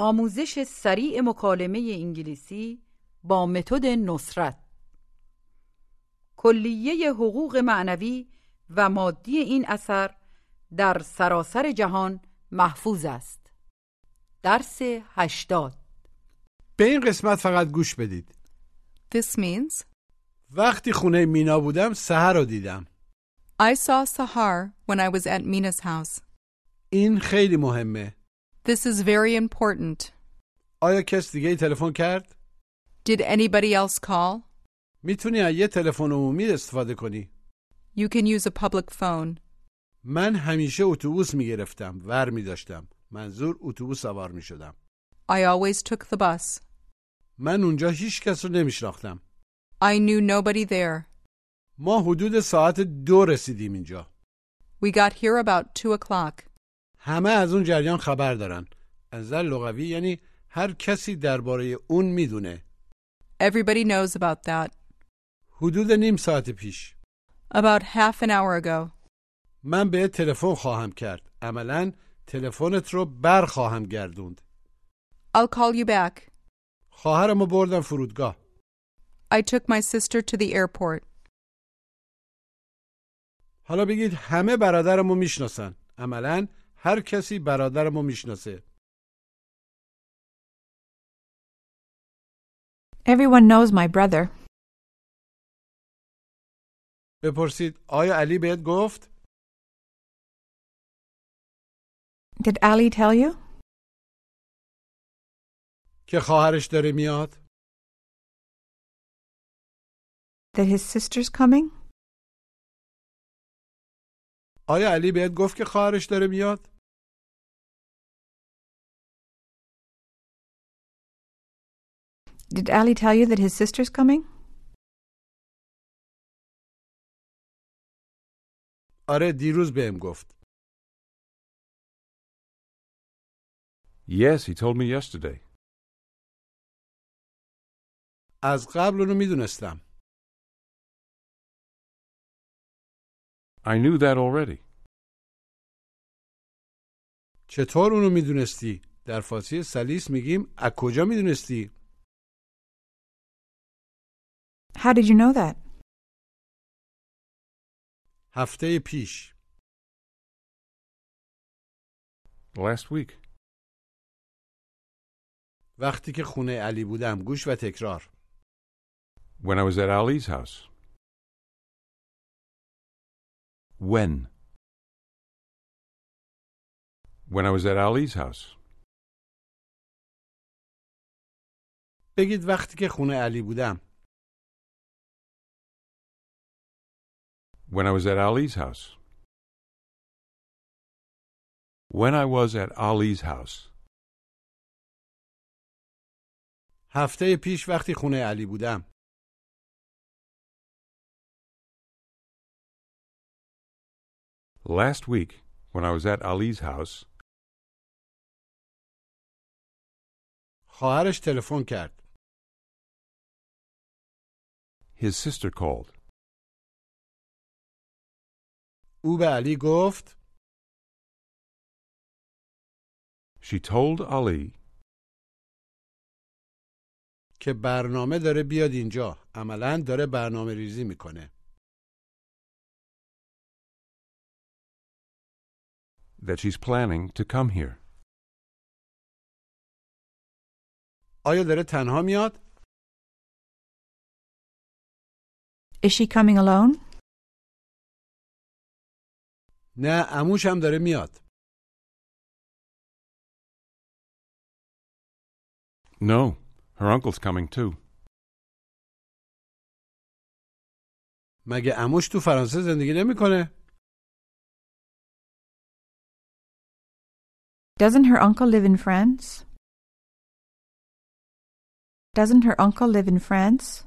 آموزش سریع مکالمه انگلیسی با متد نصرت. کلیه حقوق معنوی و مادی این اثر در سراسر جهان محفوظ است. درس هشتاد. به این قسمت فقط گوش بدید. This means وقتی خونه مینا بودم سهر رو دیدم. I saw Sahar when I was at Mina's house. این خیلی مهمه. This is very important. آیا کس دیگه ای تلفن کرد؟ Did anybody else call? میتونی از یه تلفن عمومی استفاده کنی You can use a public phone. من همیشه اتوبوس میگرفتم ور میداشتم منظور اتوبوس سوار میشدم I always took the bus. من اونجا هیچ کس رو نمیشناختم I knew nobody there. ما حدود ساعت دو رسیدیم اینجا We got here about two o'clock. همه از اون جریان خبر دارن از لغوی یعنی هر کسی درباره اون می‌دونه Everybody knows about that. حدود نیم ساعت پیش About half an hour ago. من به تلفن خواهم کرد عملا تلفنت رو بر خواهم گردوند I'll call you back. خواهرمو بردم فرودگاه I took my sister to the airport. حالا بگید همه برادرمو می‌شناسن عملا هر کسی برادرمو می‌شناسه Everyone knows my brother. بپرسید آیا علی بهت گفت Did Ali tell you که خواهرش داره میاد that his sister's coming? آیا علی بهت گفت که خواهرش داره میاد Did Ali tell you that his sister's coming? آره دیروز بهم گفت Yes, he told me yesterday. از قبل اونو می‌دونستم I knew that already. چطور اونو می‌دونستی در فارسی سلیس میگیم از کجا می‌دونستی How did you know that? هفته پیش Last week. وقتی که خونه علی بودم گوش و تکرار When I was at Ali's house. When? When I was at Ali's house. بگید وقتی که خونه علی بودم When I was at Ali's house. When I was at Ali's house. هفته پیش وقتی خونه علی بودم Last week, when I was at Ali's house, خواهرش تلفن کرد. his sister called. او به علی گفت She told Ali که برنامه داره بیاد اینجا. عملا داره برنامه ریزی می‌کنه. that she's planning to come here. آیا داره تنها میاد؟ Is she coming alone? نه عموش هم داره میاد. No, her uncle's coming too. مگه عموش تو فرانسه زندگی نمیکنه؟ Doesn't her uncle live in France? Doesn't her uncle live in France?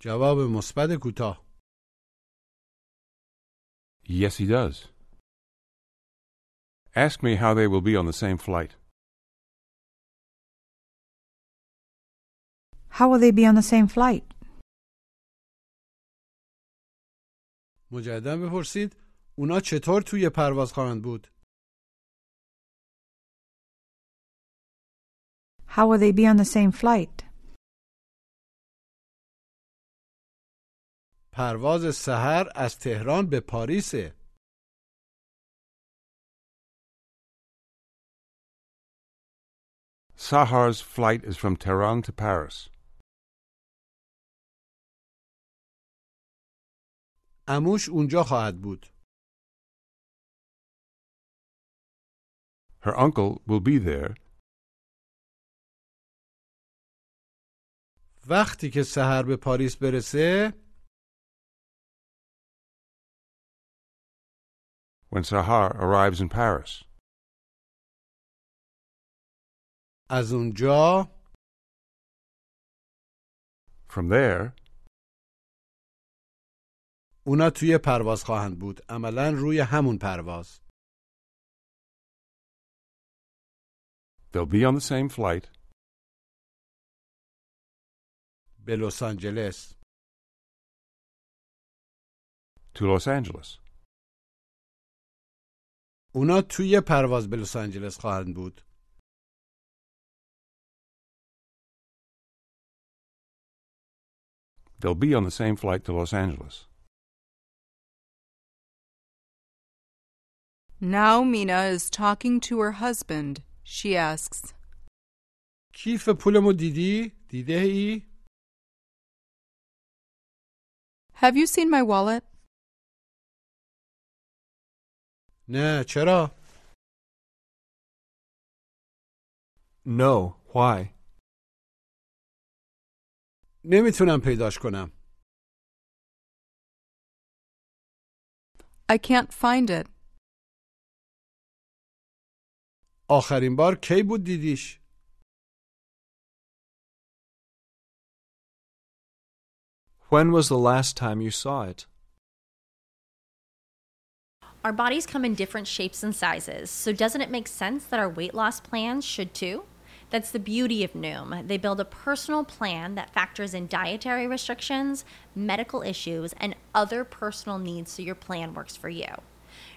جواب مثبت کوتاه. Yes, he does. Ask me how they will be on the same flight. How will they be on the same flight? مجددا بپرسید اونا چطور توی پرواز خواهند بود؟ How will they be on the same flight? پرواز سحر از تهران به پاریسه. Sahar's flight is from Tehran to Paris. عموش اونجا خواهد بود. Her uncle will be there وقتی که سحر به پاریس برسه when Sahar arrives in Paris. از اونجا From there, اونا توی پرواز خواهند بود. عملا روی همون پرواز. they'll be on the same flight به لس آنجلس. to Los Angeles. اونا توی پرواز به لس آنجلس خواهند بود. They'll be on the same flight to Los Angeles. Now Mina is talking to her husband. She asks, کیف پولمو دیدی؟ دیده ای؟ Have you seen my wallet? نه چرا؟ No, why? نمیتونم پیداش کنم. I can't find it. آخرین بار کی بود دیدیش؟ When was the last time you saw it? Our bodies come in different shapes and sizes, so doesn't it make sense that our weight loss plans should too? That's the beauty of Noom. They build a personal plan that factors in dietary restrictions, medical issues, and other personal needs so your plan works for you.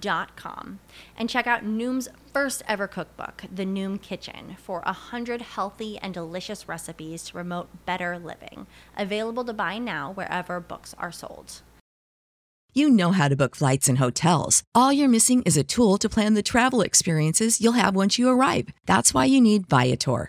dot com and check out Noom's first ever cookbook, The Noom Kitchen, for a hundred healthy and delicious recipes to promote better living. Available to buy now wherever books are sold. You know how to book flights and hotels. All you're missing is a tool to plan the travel experiences you'll have once you arrive. That's why you need Viator.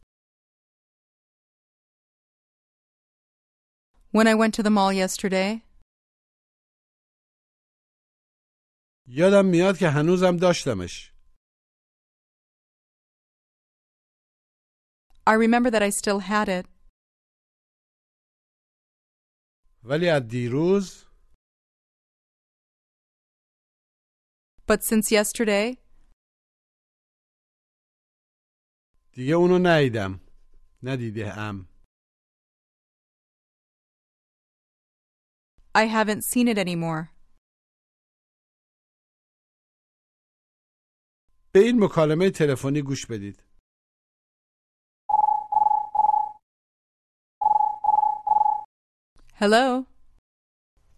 When I went to the mall yesterday, یادم میاد که هنوزم داشتمش I remember that I still had it. ولی از دیروز But since yesterday, دیگه اونو ندیدم ندیده ام I haven't seen it anymore. به این مکالمه تلفنی گوش بدید Hello?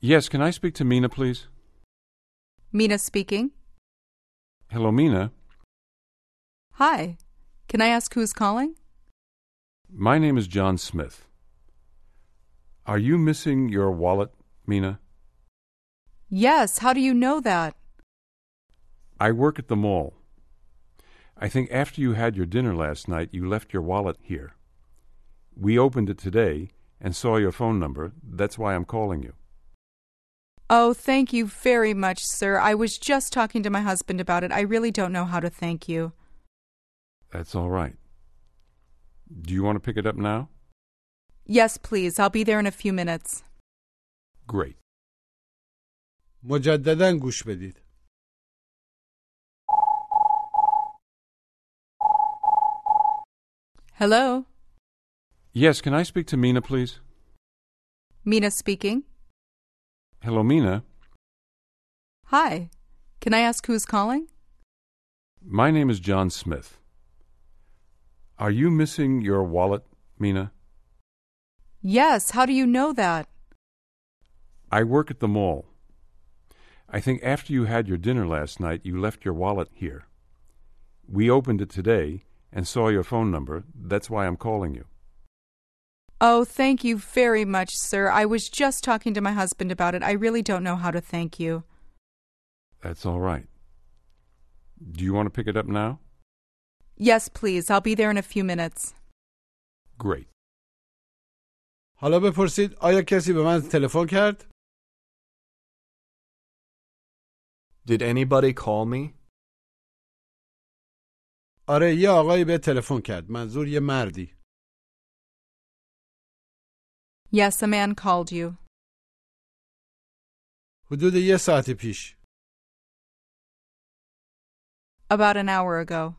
Yes, can I speak to Mina, please? Mina speaking. Hello, Mina. Hi. Can I ask who's calling? My name is John Smith. Are you missing your wallet, Mina? Yes, how do you know that? I work at the mall. I think after you had your dinner last night, you left your wallet here. We opened it today and saw your phone number. That's why I'm calling you. Oh, thank you very much, sir. I was just talking to my husband about it. I really don't know how to thank you. That's all right. Do you want to pick it up now? Yes, please. I'll be there in a few minutes. Great. مجددا گوش بدید Hello? Yes, can I speak to Mina, please? Mina speaking. Hello, Mina. Hi. Can I ask who's calling? My name is John Smith. Are you missing your wallet, Mina? Yes, how do you know that? I work at the mall. I think after you had your dinner last night, you left your wallet here. We opened it today and saw your phone number. That's why I'm calling you. Oh, thank you very much, sir. I was just talking to my husband about it. I really don't know how to thank you. That's all right. Do you want to pick it up now? Yes, please. I'll be there in a few minutes. Great. حالا بپرسید آیا کسی به من تلفن کرد؟ Did anybody call me? آره یه آقایی به تلفن کرد منظور یه مردی Yes, a man called you. حدود یه ساعت پیش About an hour ago.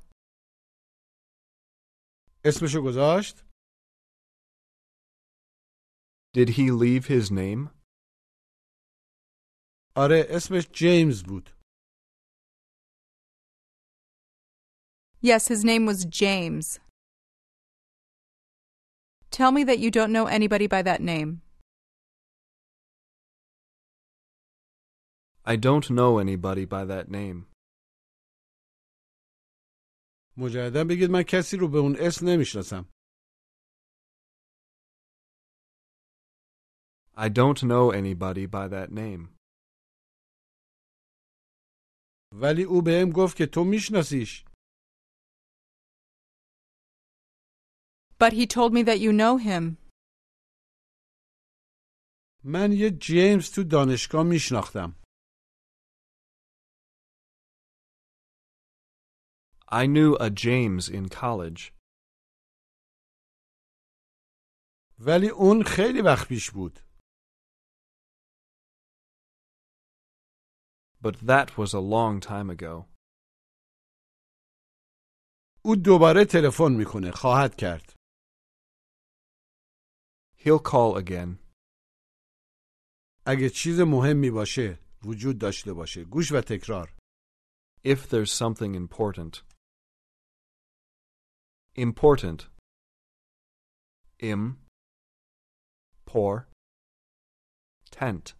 اسمشو گذاشت؟ Did he leave his name? آره اسمش جیمز بود Yes, his name was James. Tell me that you don't know anybody by that name. I don't know anybody by that name. مجددا بگید من کسی رو به اون اسم نمیشناسم I don't know anybody by that name. ولی او بهم گفت که تو میشناسیش But he told me that you know him. من یه جیمز تو دانشگاه میشناختم I knew a James in college, ولی اون خیلی وقت پیش بود but that was a long time ago. او دوباره تلفن میکنه خواهد کرد He'll call again. اگه چیز مهمی باشه وجود داشته باشه گوش و تکرار If there's something important. Important. Im. Por. Tent.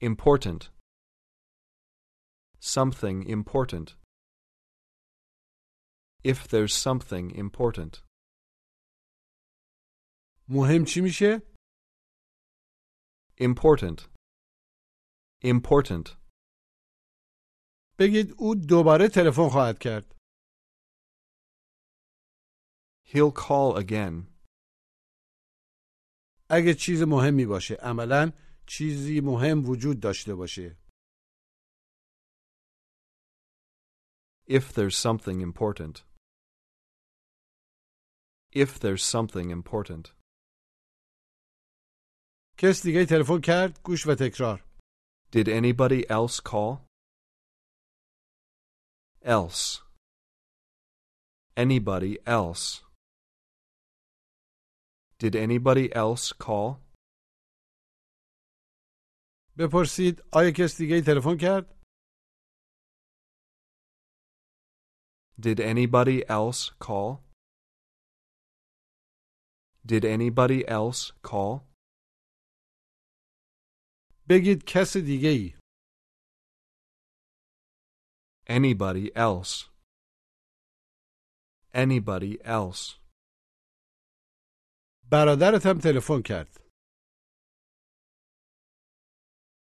Important. Something important. If there's something important. مهم چی میشه؟ Important. Important. بگید او دوباره تلفن خواهد کرد. He'll call again. اگه چیز مهمی باشه عملا چیزی مهم وجود داشته باشه. If there's something important. If there's something important. کس دیگه تلفن کرد گوش و تکرار. Did anybody else call? Else. Anybody else. Did anybody else call? بپرسید آیا کس دیگه تلفن کرد؟ Did anybody else call? Did anybody else call? بگید کس دیگه ای. Anybody else. Anybody else. برادرت هم تلفن کرد.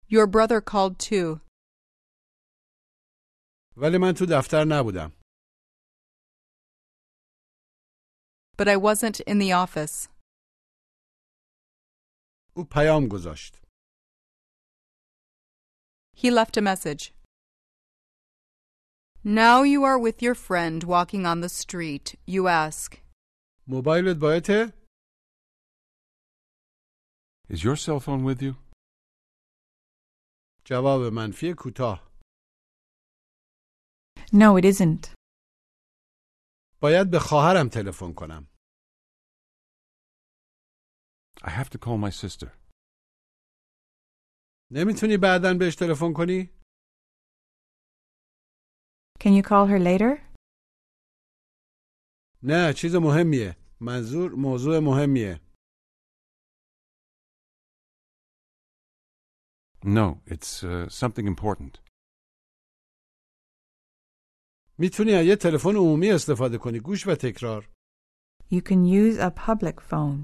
Your brother called too. ولی من تو دفتر نبودم. But I wasn't in the office. او پیام گذاشت. He left a message. Now you are with your friend walking on the street. You ask, موبایلت باته؟ Is your cell phone with you? جواب منفی کوتاه. No, it isn't. باید به خواهرم تلفن کنم. I have to call my sister. نمی‌تونی بعدا بهش تلفن کنی؟ Can you call her later? نه چیز مهمیه. منظور موضوع مهمیه. No, it's uh, something important. می‌تونی از یه تلفن عمومی استفاده کنی. گوش و تکرار. You can use a public phone.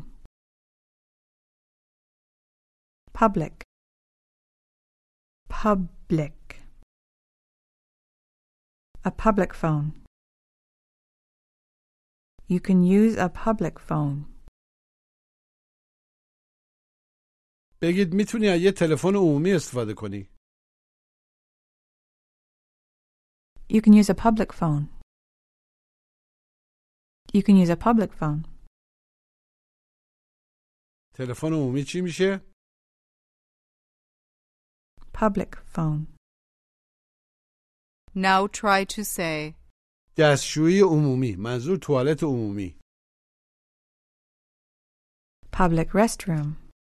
Public. Public. A public phone. You can use a public phone. بگید میتونی از یه تلفن عمومی استفاده کنی. You can use a public phone. You can use a public phone. تلفن عمومی چی میشه؟ Public phone. Now try to say, دستشویی عمومی. منظور توالت عمومی. Public restroom.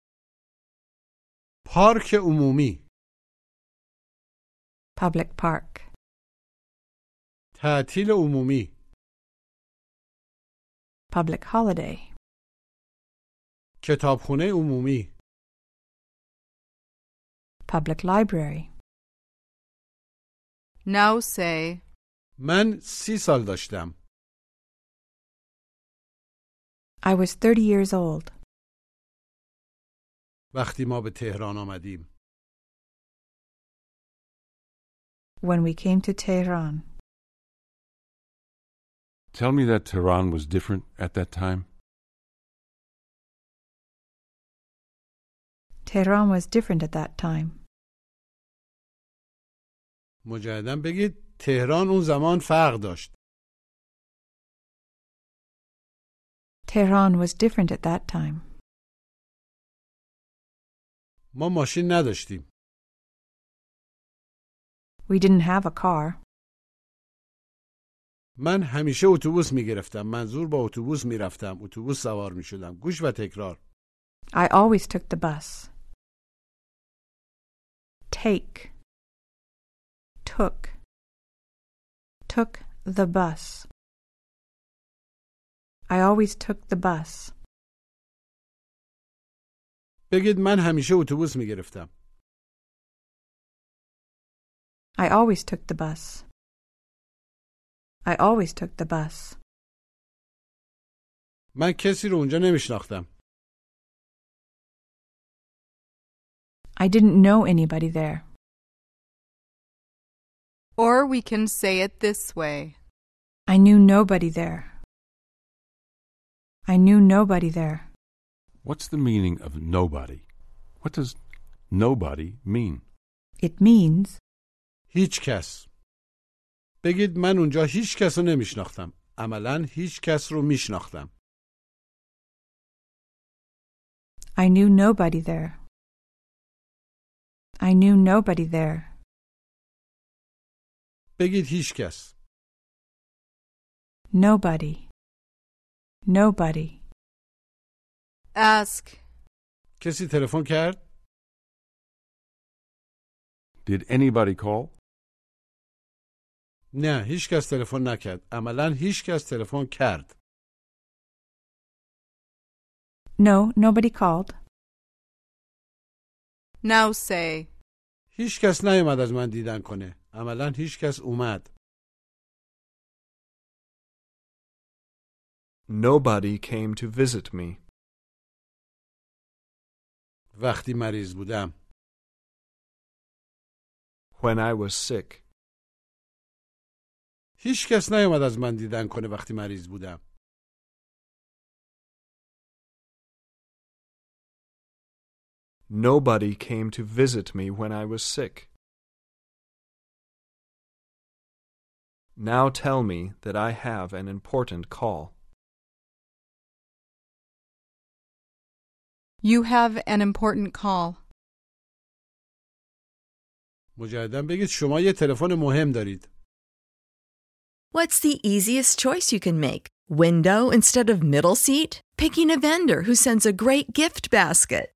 پارک عمومی. Public park. تعطیل عمومی. Public holiday. کتابخونه عمومی. Public library. now say, من سی سال داشتم. I was 30 years old. وقتی ما به تهران آمدیم. when we came to Tehran. Tell me that Tehran was different at that time. Tehran was different at that time. مجددا بگید تهران اون زمان فرق داشت. Tehran was different at that time. ما ماشین نداشتیم. We didn't have a car. من همیشه اتوبوس می گرفتم. منظور با اتوبوس می رفتم. اتوبوس سوار می شدم. گوش و تکرار. I always took the bus. Take. Took. Took the bus. I always took the bus. بگید من همیشه اتوبوس می گرفتم. I always took the bus. I always took the bus. من کسی رو اونجا نمیشناختم. I didn't know anybody there. Or we can say it this way I knew nobody there. I knew nobody there. What's the meaning of nobody? What does nobody mean? It means هیچ کس. بگید من اونجا هیچ کس رو نمیشناختم. عملا هیچ کس رو میشناختم. I knew nobody there. I knew nobody there. بگید هیچ کس. Nobody. Nobody. Ask. کسی تلفن کرد؟ Did anybody call? نه هیچ کس تلفن نکرد. عملا هیچ کس تلفن کرد. No, nobody called. Now say, هیچ کس نیومد از من دیدن کنه. عملا هیچ کس اومد. Nobody came to visit me. وقتی مریض بودم. When I was sick. هیچ کس نیومد از من دیدن کنه وقتی مریض بودم. Nobody came to visit me when I was sick. Now tell me that I have an important call. You have an important call. مجددا بگید شما یه تلفن مهم دارید. What's the easiest choice you can make? Window instead of middle seat? Picking a vendor who sends a great gift basket?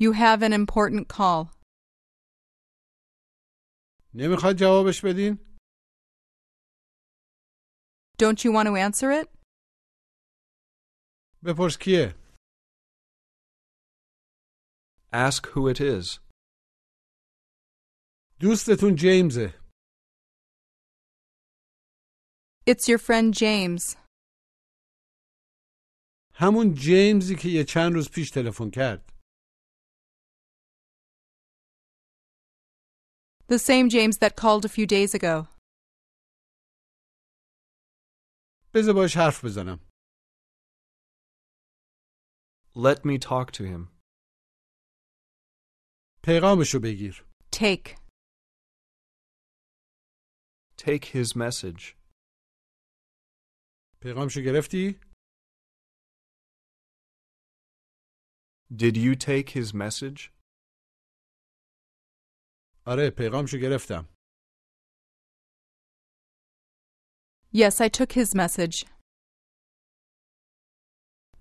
You have an important call. نمیخواد جوابش بدین؟ Don't you want to answer it? بپرس کیه؟ Ask who it is. دوستتون جیمزه. It's your friend James. همون جیمزی که یه چند روز پیش تلفن کرد. The same James that called a few days ago. بذار باش حرف بزنم. Let me talk to him. پیغامشو بگیر. Take. Take his message. پیغامشو گرفتی؟ Did you take his message? آره پیغامشو گرفتم. Yes, I took his message.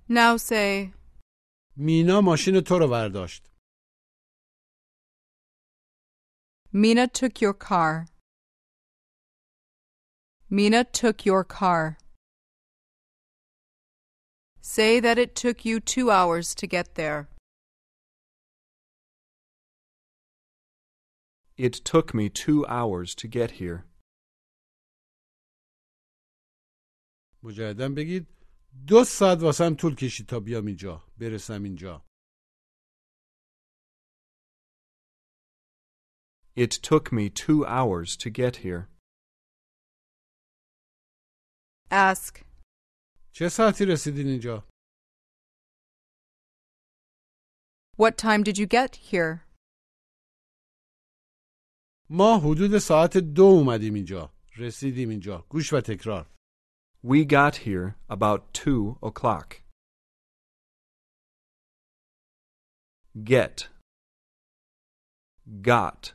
Now say, مینا ماشین تو رو برداشت. Mina took your car. Mina took your car. Say that it took you two hours to get there. It took me two hours to get here. مجددا بگید دو ساعت واسم طول کشید تا بیام اینجا برسم اینجا It took me two hours to get here. Ask. چه ساعتی رسیدین اینجا What time did you get here? ما حدود ساعت دو اومدیم اینجا رسیدیم اینجا گوش و تکرار We got here about two o'clock. Get. Got.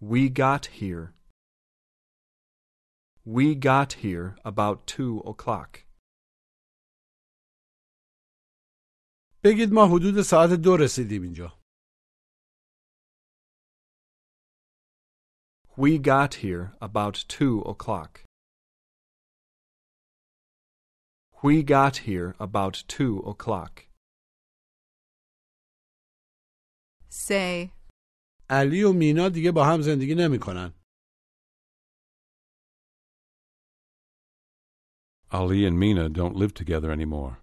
We got here. We got here about two o'clock. بگید ما حدود ساعت دو رسیدیم اینجا We got here about two o'clock. We got here about two o'clock. Say. علی و مینا دیگه با هم زندگی نمیکنن. Ali and Mina don't live together anymore.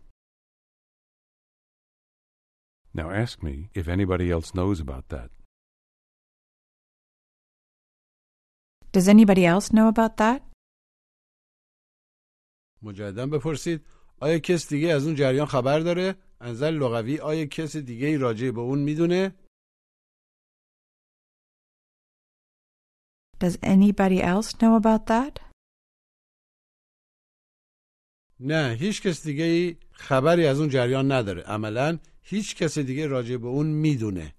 Now ask me if anybody else knows about that. Does anybody else know about that? مجددا بپرسید آیا کس دیگه از اون جریان خبر داره؟ نظر لغوی آیا کس دیگه ای راجع به اون می‌دونه؟ Does anybody else know about that? نه هیچ کس دیگه ای خبری از اون جریان نداره عملا هیچ کس دیگه راجع به اون می‌دونه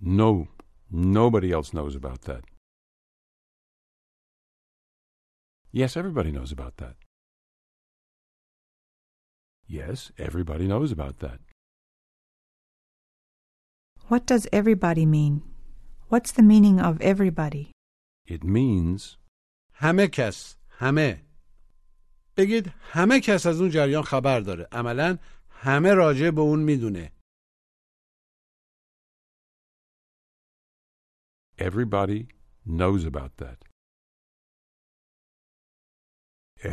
No, nobody else knows about that. Yes, everybody knows about that. Yes, everybody knows about that. What does everybody mean? What's the meaning of everybody? It means همه کس همه بگید همه کس از اون جریان خبر داره عملا همه راجع به اون میدونه everybody knows about that.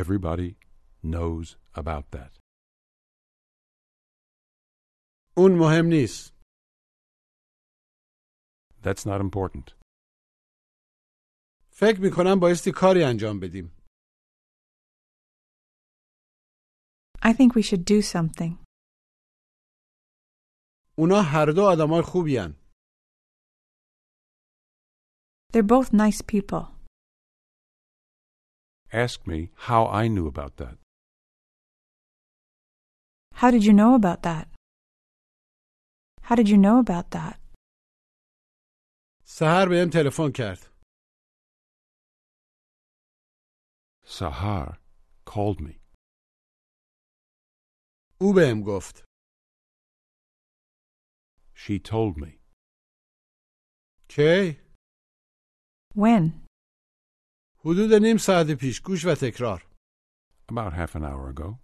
Everybody knows about that. اون مهم نیست That's not important. فکر میکنم بایستی کاری انجام بدیم I think we should do something. اونا هر دو آدمای خوبی هن. They're both nice people. Ask me how I knew about that. How did you know about that? How did you know about that? سهر بهم تلفن کرد Sahar called me. او بهم گفت She told me. کی When? حدود نیم ساعت پیش گوش و تکرار About half an hour ago.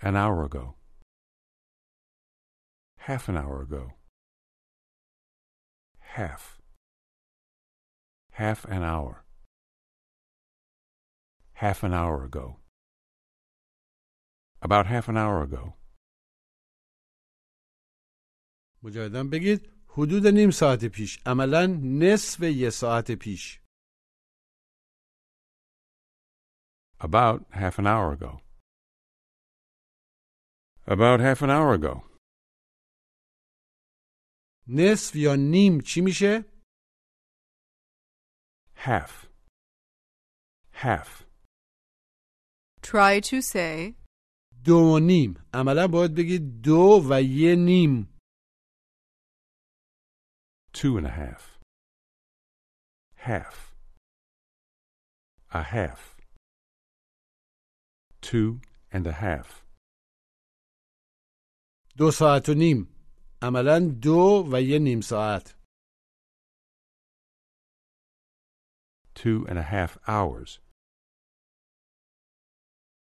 An hour ago. Half an hour ago. Half. Half an hour. Half an hour ago. About half an hour ago. مجددا بگید حدود نیم ساعت پیش عملا نصف یه ساعت پیش About half an hour ago. About half an hour ago. نصف یا نیم چی میشه؟ Half. Half. Try to say. دو و نیم عملا باید بگید دو و یه نیم Two and a half. Half. A half. Two and a half. دو ساعت و نیم عملا دو و یه نیم ساعت Two and a half hours.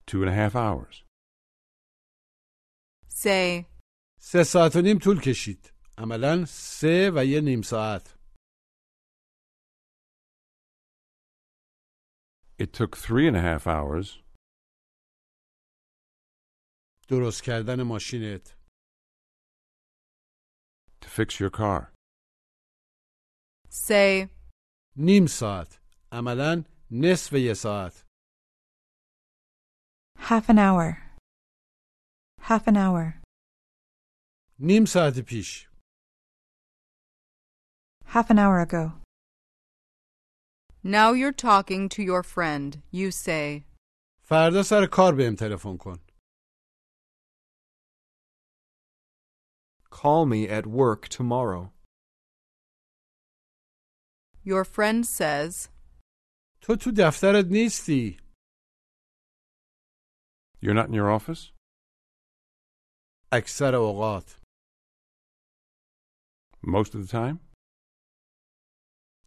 Two and a half hours. Say, سه ساعت و نیم طول کشید عملا سه و یه نیم ساعت It took three and a half hours. درست کردن ماشینت to fix your car. say, نیم ساعت عملا نصف یه ساعت Half an hour. Half an hour. نیم ساعت پیش Half an hour ago. now you're talking to your friend. You say, فردا سر کار بهم تلفن کن Call me at work tomorrow. your friend says, تو تو دفترت نیستی You're not in your office? اکثر اوقات Most of the time?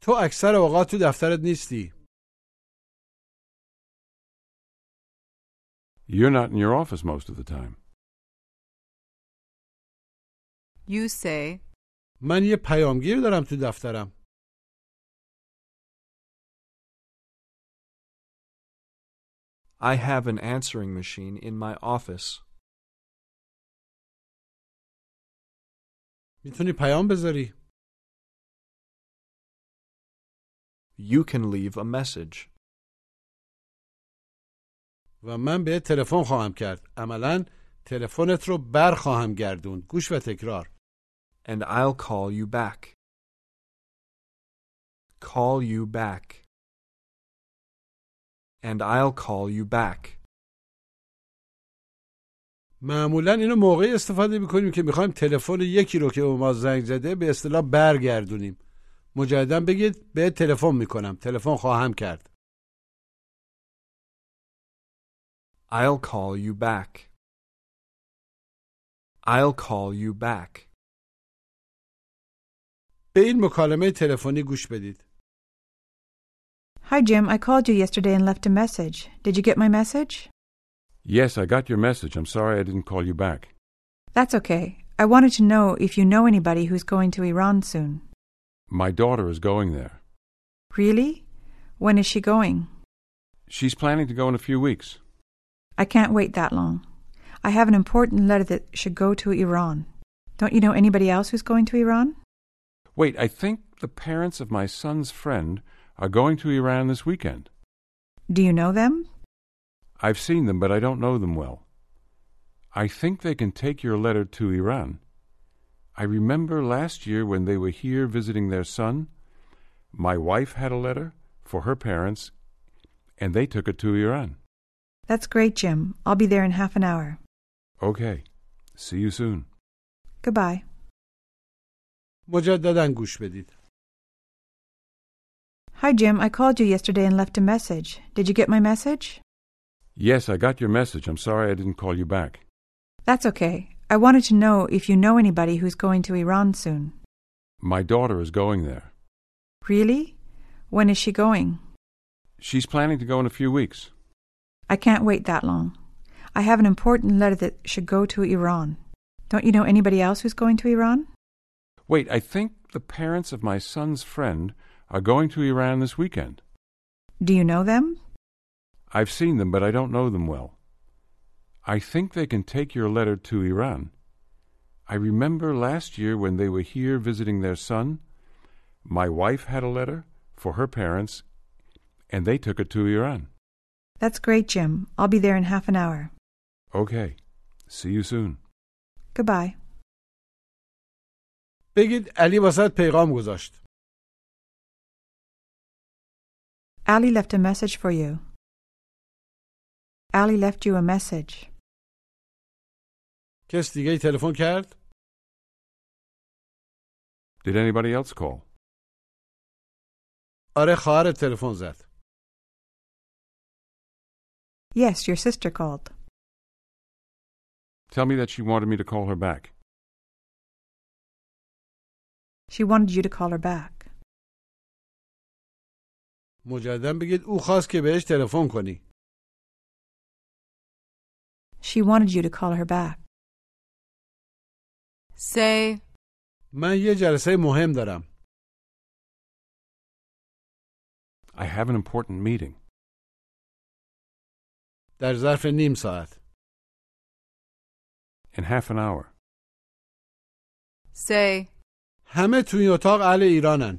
تو اکثر اوقات تو دفترت نیستی You're not in your office most of the time. you say, من یه پیامگیر دارم تو دفترم I have an answering machine in my office. می‌تونی پیام بذاری You can leave a message. و من به تلفن خواهم کرد عملا تلفنت رو بر خواهم گردوند گوش و تکرار And I'll call you back. Call you back. And I'll call you back. معمولا اینو موقعی استفاده می‌کنیم که می‌خوایم تلفن یکی رو که به ما زنگ زده به اصطلاح برگردونیم مجددا بگید به تلفن میکنم تلفن خواهم کرد I'll call you back. I'll call you back. به این مکالمه تلفنی گوش بدید Hi, Jim. I called you yesterday and left a message. Did you get my message? Yes, I got your message. I'm sorry I didn't call you back. That's okay. I wanted to know if you know anybody who's going to Iran soon. My daughter is going there. Really? When is she going? She's planning to go in a few weeks. I can't wait that long. I have an important letter that should go to Iran. Don't you know anybody else who's going to Iran? Wait, I think the parents of my son's friend are going to Iran this weekend. Do you know them? I've seen them, but I don't know them well. I think they can take your letter to Iran. I remember last year when they were here visiting their son, my wife had a letter for her parents, and they took it to Iran. That's great, Jim. I'll be there in half an hour. Okay. See you soon. Goodbye. مجددا گوش بدید Hi, Jim. I called you yesterday and left a message. Did you get my message? Yes, I got your message. I'm sorry I didn't call you back. That's okay. I wanted to know if you know anybody who's going to Iran soon. My daughter is going there. Really? When is she going? She's planning to go in a few weeks. I can't wait that long. I have an important letter that should go to Iran. Don't you know anybody else who's going to Iran? Wait, I think the parents of my son's friend are going to Iran this weekend. Do you know them? I've seen them, but I don't know them well. I think they can take your letter to Iran. I remember last year when they were here visiting their son, my wife had a letter for her parents, and they took it to Iran. That's great, Jim. I'll be there in half an hour. Okay. See you soon. Goodbye. بگید علی واسط پیغام گذاشت Ali left a message for you. Ali left you a message. کس دیگه ای تلفن کرد Did anybody else call? آره خواهرت تلفن زد Yes, your sister called. Tell me that she wanted me to call her back. She wanted you to call her back. مجددا بگید او خواست که بهش تلفن کنی She wanted you to call her back. Say, من یه جلسه مهم دارم I have an important meeting. در ظرف نیم ساعت In half an hour. say, همه تو این اتاق اهل ایرانن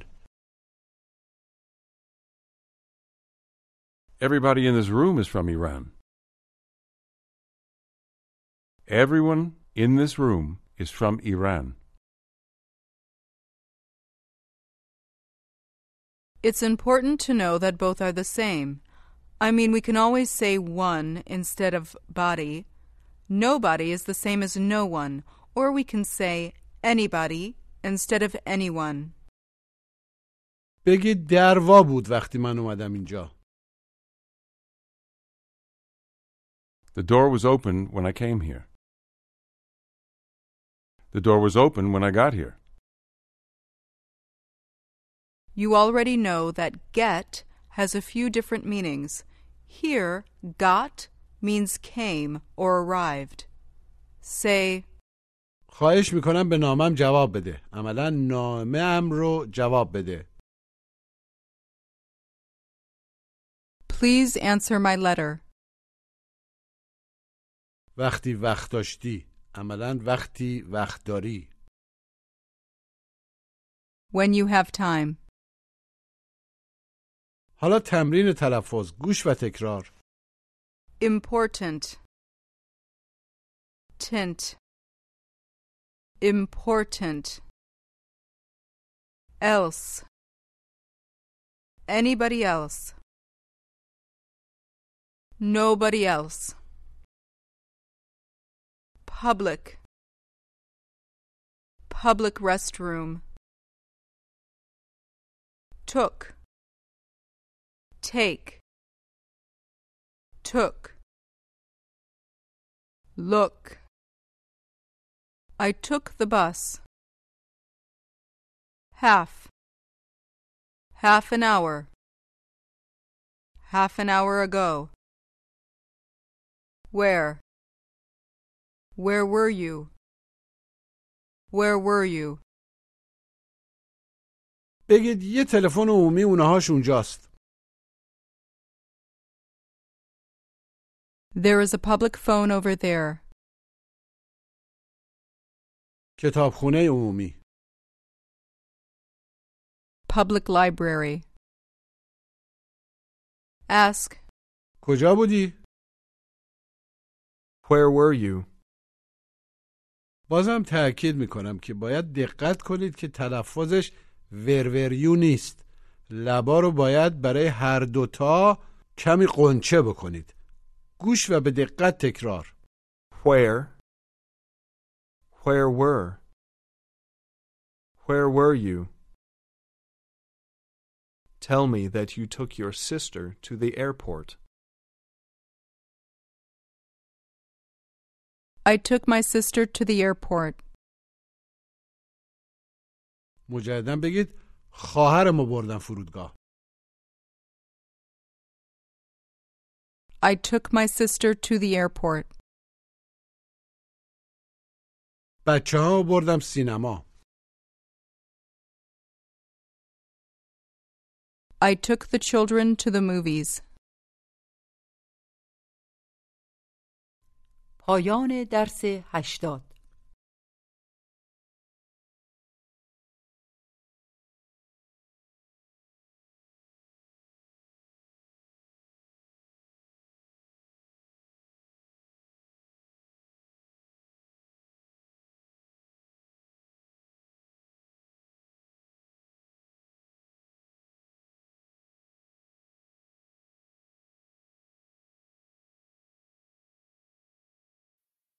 Everybody in this room is from Iran. Everyone in this room is from Iran. It's important to know that both are the same. I mean, we can always say one instead of body. Nobody is the same as no one, or we can say anybody instead of anyone. بگید در وا بود وقتی من اومدم اینجا The door was open when I came here. The door was open when I got here. You already know that get has a few different meanings. Here, got means came or arrived. Say, خواهش میکنم به نامم جواب بده عملا نامه ام رو جواب بده please answer my letter. وقتی وقت داشتی عملا وقتی وقت داری When you have time. حالا تمرین تلفظ گوش و تکرار Important. Tint. Important. Else. Anybody else. Nobody else. Public. Public restroom. Took. Take. Took. Look. I took the bus. Half. Half an hour. Half an hour ago. Where? Where were you? Where were you? بگید یه تلفن عمومی اونهاش اونجاست There is a public phone over there. کتابخونه عمومی Public library. Ask, کجا بودی؟ Where were you? بازم تأکید می‌کنم که باید دقت کنید که تلفظش وروریو نیست لبا رو باید برای هر دوتا کمی قنچه بکنید گوش و به دقت تکرار Where? Where were? Where were you? Tell me that you took your sister to the airport. I took my sister to the airport. مجددا بگید خواهرمو بردم فرودگاه I took my sister to the airport. بچه ها بردم سینما I took the children to the movies. پایان درس هشتاد.